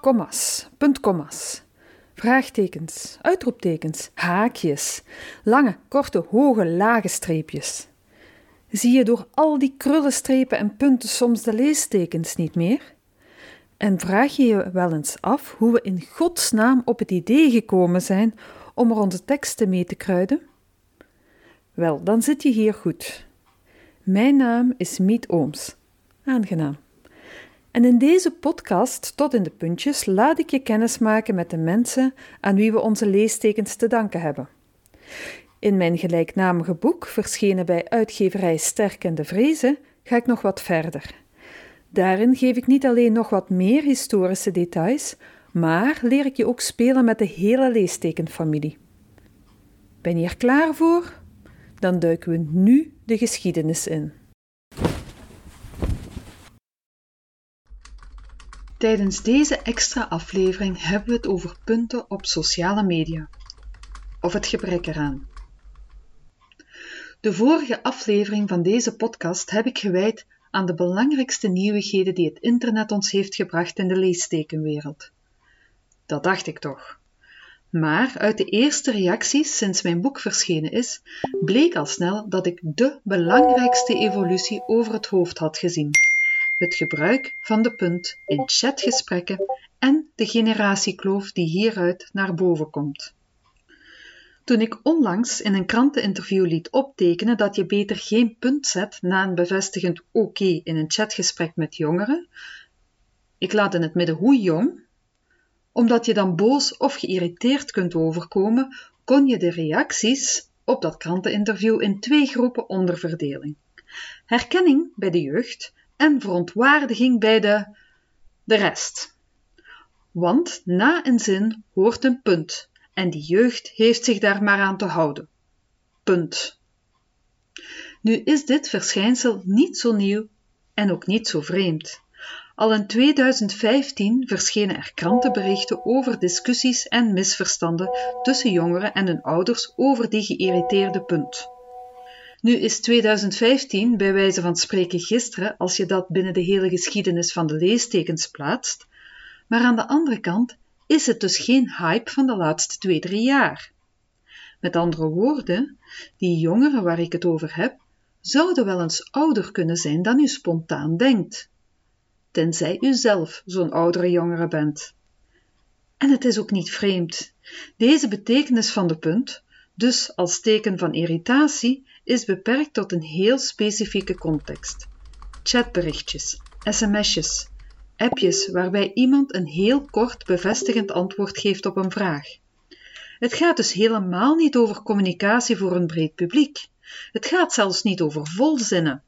kommas, puntkommas, vraagtekens, uitroeptekens, haakjes, lange, korte, hoge, lage streepjes. Zie je door al die krullenstrepen en punten soms de leestekens niet meer? En vraag je je wel eens af hoe we in godsnaam op het idee gekomen zijn om er onze teksten mee te kruiden? Wel, dan zit je hier goed. Mijn naam is Miet Ooms. Aangenaam. En in deze podcast, tot in de puntjes, laat ik je kennis maken met de mensen aan wie we onze leestekens te danken hebben. In mijn gelijknamige boek, verschenen bij uitgeverij Sterk en de Vrezen, ga ik nog wat verder. Daarin geef ik niet alleen nog wat meer historische details, maar leer ik je ook spelen met de hele leestekenfamilie. Ben je er klaar voor? Dan duiken we nu de geschiedenis in. Tijdens deze extra aflevering hebben we het over punten op sociale media. Of het gebrek eraan. De vorige aflevering van deze podcast heb ik gewijd aan de belangrijkste nieuwigheden die het internet ons heeft gebracht in de leestekenwereld. Dat dacht ik toch. Maar uit de eerste reacties sinds mijn boek verschenen is, bleek al snel dat ik de belangrijkste evolutie over het hoofd had gezien: het gebruik van de punt in chatgesprekken en de generatiekloof die hieruit naar boven komt. Toen ik onlangs in een kranteninterview liet optekenen dat je beter geen punt zet na een bevestigend oké in een chatgesprek met jongeren, ik laat in het midden hoe jong, omdat je dan boos of geïrriteerd kunt overkomen, kon je de reacties op dat kranteninterview in twee groepen onderverdeling. Herkenning bij de jeugd en verontwaardiging bij de, de rest. Want na een zin hoort een punt en die jeugd heeft zich daar maar aan te houden. Punt. Nu is dit verschijnsel niet zo nieuw en ook niet zo vreemd. Al in 2015 verschenen er krantenberichten over discussies en misverstanden tussen jongeren en hun ouders over die geïrriteerde punt. Nu is 2015 bij wijze van spreken gisteren als je dat binnen de hele geschiedenis van de leestekens plaatst, maar aan de andere kant is het dus geen hype van de laatste twee, drie jaar. Met andere woorden, die jongeren waar ik het over heb, zouden wel eens ouder kunnen zijn dan u spontaan denkt. Tenzij u zelf zo'n oudere jongere bent. En het is ook niet vreemd. Deze betekenis van de punt, dus als teken van irritatie, is beperkt tot een heel specifieke context. Chatberichtjes, sms'jes, appjes waarbij iemand een heel kort bevestigend antwoord geeft op een vraag. Het gaat dus helemaal niet over communicatie voor een breed publiek. Het gaat zelfs niet over volzinnen.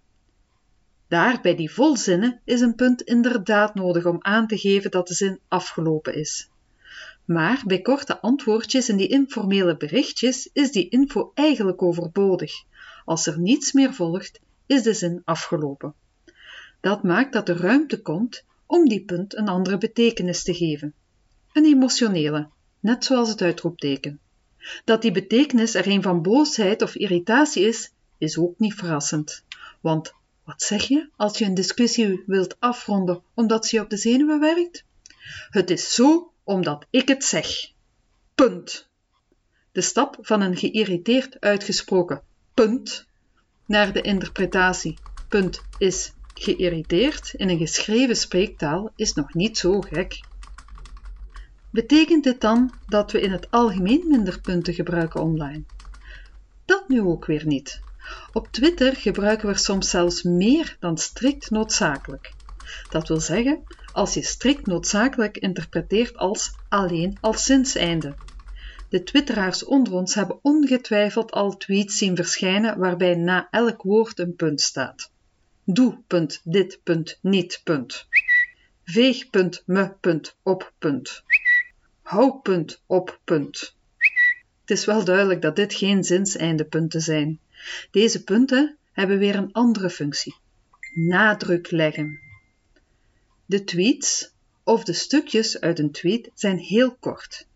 Daar bij die volzinnen is een punt inderdaad nodig om aan te geven dat de zin afgelopen is. Maar bij korte antwoordjes in die informele berichtjes is die info eigenlijk overbodig. Als er niets meer volgt, is de zin afgelopen. Dat maakt dat er ruimte komt om die punt een andere betekenis te geven. Een emotionele, net zoals het uitroepteken. Dat die betekenis er een van boosheid of irritatie is, is ook niet verrassend. Want wat zeg je als je een discussie wilt afronden omdat ze je op de zenuwen werkt? Het is zo omdat ik het zeg. Punt. De stap van een geïrriteerd uitgesproken punt naar de interpretatie punt is geïrriteerd in een geschreven spreektaal is nog niet zo gek. Betekent dit dan dat we in het algemeen minder punten gebruiken online? Dat nu ook weer niet. Op Twitter gebruiken we soms zelfs meer dan strikt noodzakelijk. Dat wil zeggen, als je strikt noodzakelijk interpreteert als alleen als zinseinde. De twitteraars onder ons hebben ongetwijfeld al tweets zien verschijnen waarbij na elk woord een punt staat doe punt dit punt niet punt. Veeg punt me punt op punt. Hou punt op punt. Het is wel duidelijk dat dit geen zinseindepunten zijn. Deze punten hebben weer een andere functie. Nadruk leggen. De tweets of de stukjes uit een tweet zijn heel kort.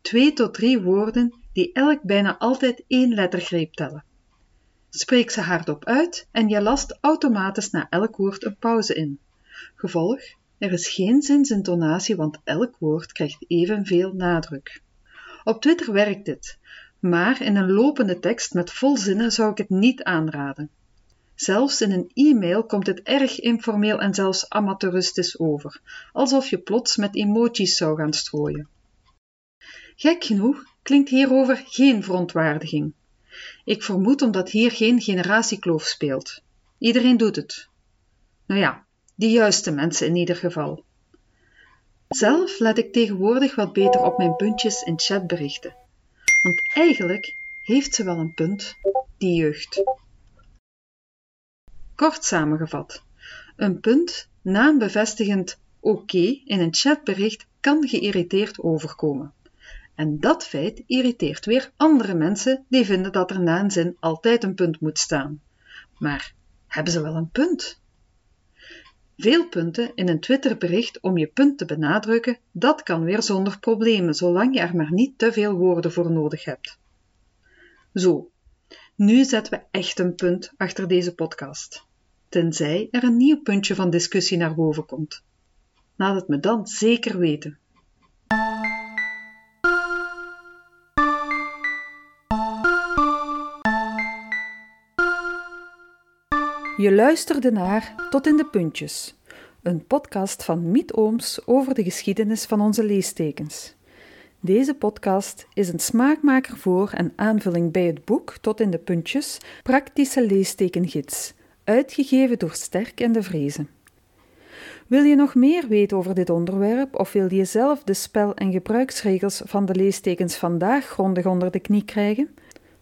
Twee tot drie woorden die elk bijna altijd één lettergreep tellen. Spreek ze hardop uit en je last automatisch na elk woord een pauze in. Gevolg: Er is geen zinsintonatie, want elk woord krijgt evenveel nadruk. Op Twitter werkt dit, maar in een lopende tekst met vol zinnen zou ik het niet aanraden. Zelfs in een e-mail komt het erg informeel en zelfs amateuristisch over, alsof je plots met emojis zou gaan strooien. Gek genoeg klinkt hierover geen verontwaardiging. Ik vermoed omdat hier geen generatiekloof speelt. Iedereen doet het. Nou ja, de juiste mensen in ieder geval. Zelf let ik tegenwoordig wat beter op mijn puntjes in chatberichten. Want eigenlijk heeft ze wel een punt, die jeugd. Kort samengevat, een punt na een bevestigend oké in een chatbericht kan geïrriteerd overkomen. En dat feit irriteert weer andere mensen die vinden dat er na een zin altijd een punt moet staan. Maar hebben ze wel een punt? Veel punten in een Twitterbericht om je punt te benadrukken, dat kan weer zonder problemen, zolang je er maar niet te veel woorden voor nodig hebt. Zo, nu zetten we echt een punt achter deze podcast. Tenzij er een nieuw puntje van discussie naar boven komt. Laat het me dan zeker weten. Je luisterde naar Tot in de Puntjes, een podcast van Miet Ooms over de geschiedenis van onze leestekens. Deze podcast is een smaakmaker voor en aanvulling bij het boek Tot in de Puntjes, Praktische Leestekengids, uitgegeven door Sterk en de Vrezen. Wil je nog meer weten over dit onderwerp of wil je zelf de spel- en gebruiksregels van de leestekens vandaag grondig onder de knie krijgen?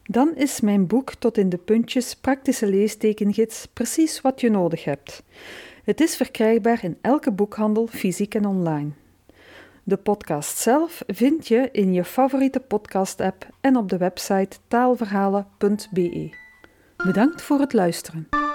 Dan is mijn boek Tot in de Puntjes Praktische Leestekengids precies wat je nodig hebt. Het is verkrijgbaar in elke boekhandel, fysiek en online. De podcast zelf vind je in je favoriete podcast-app en op de website taalverhalen.be. Bedankt voor het luisteren.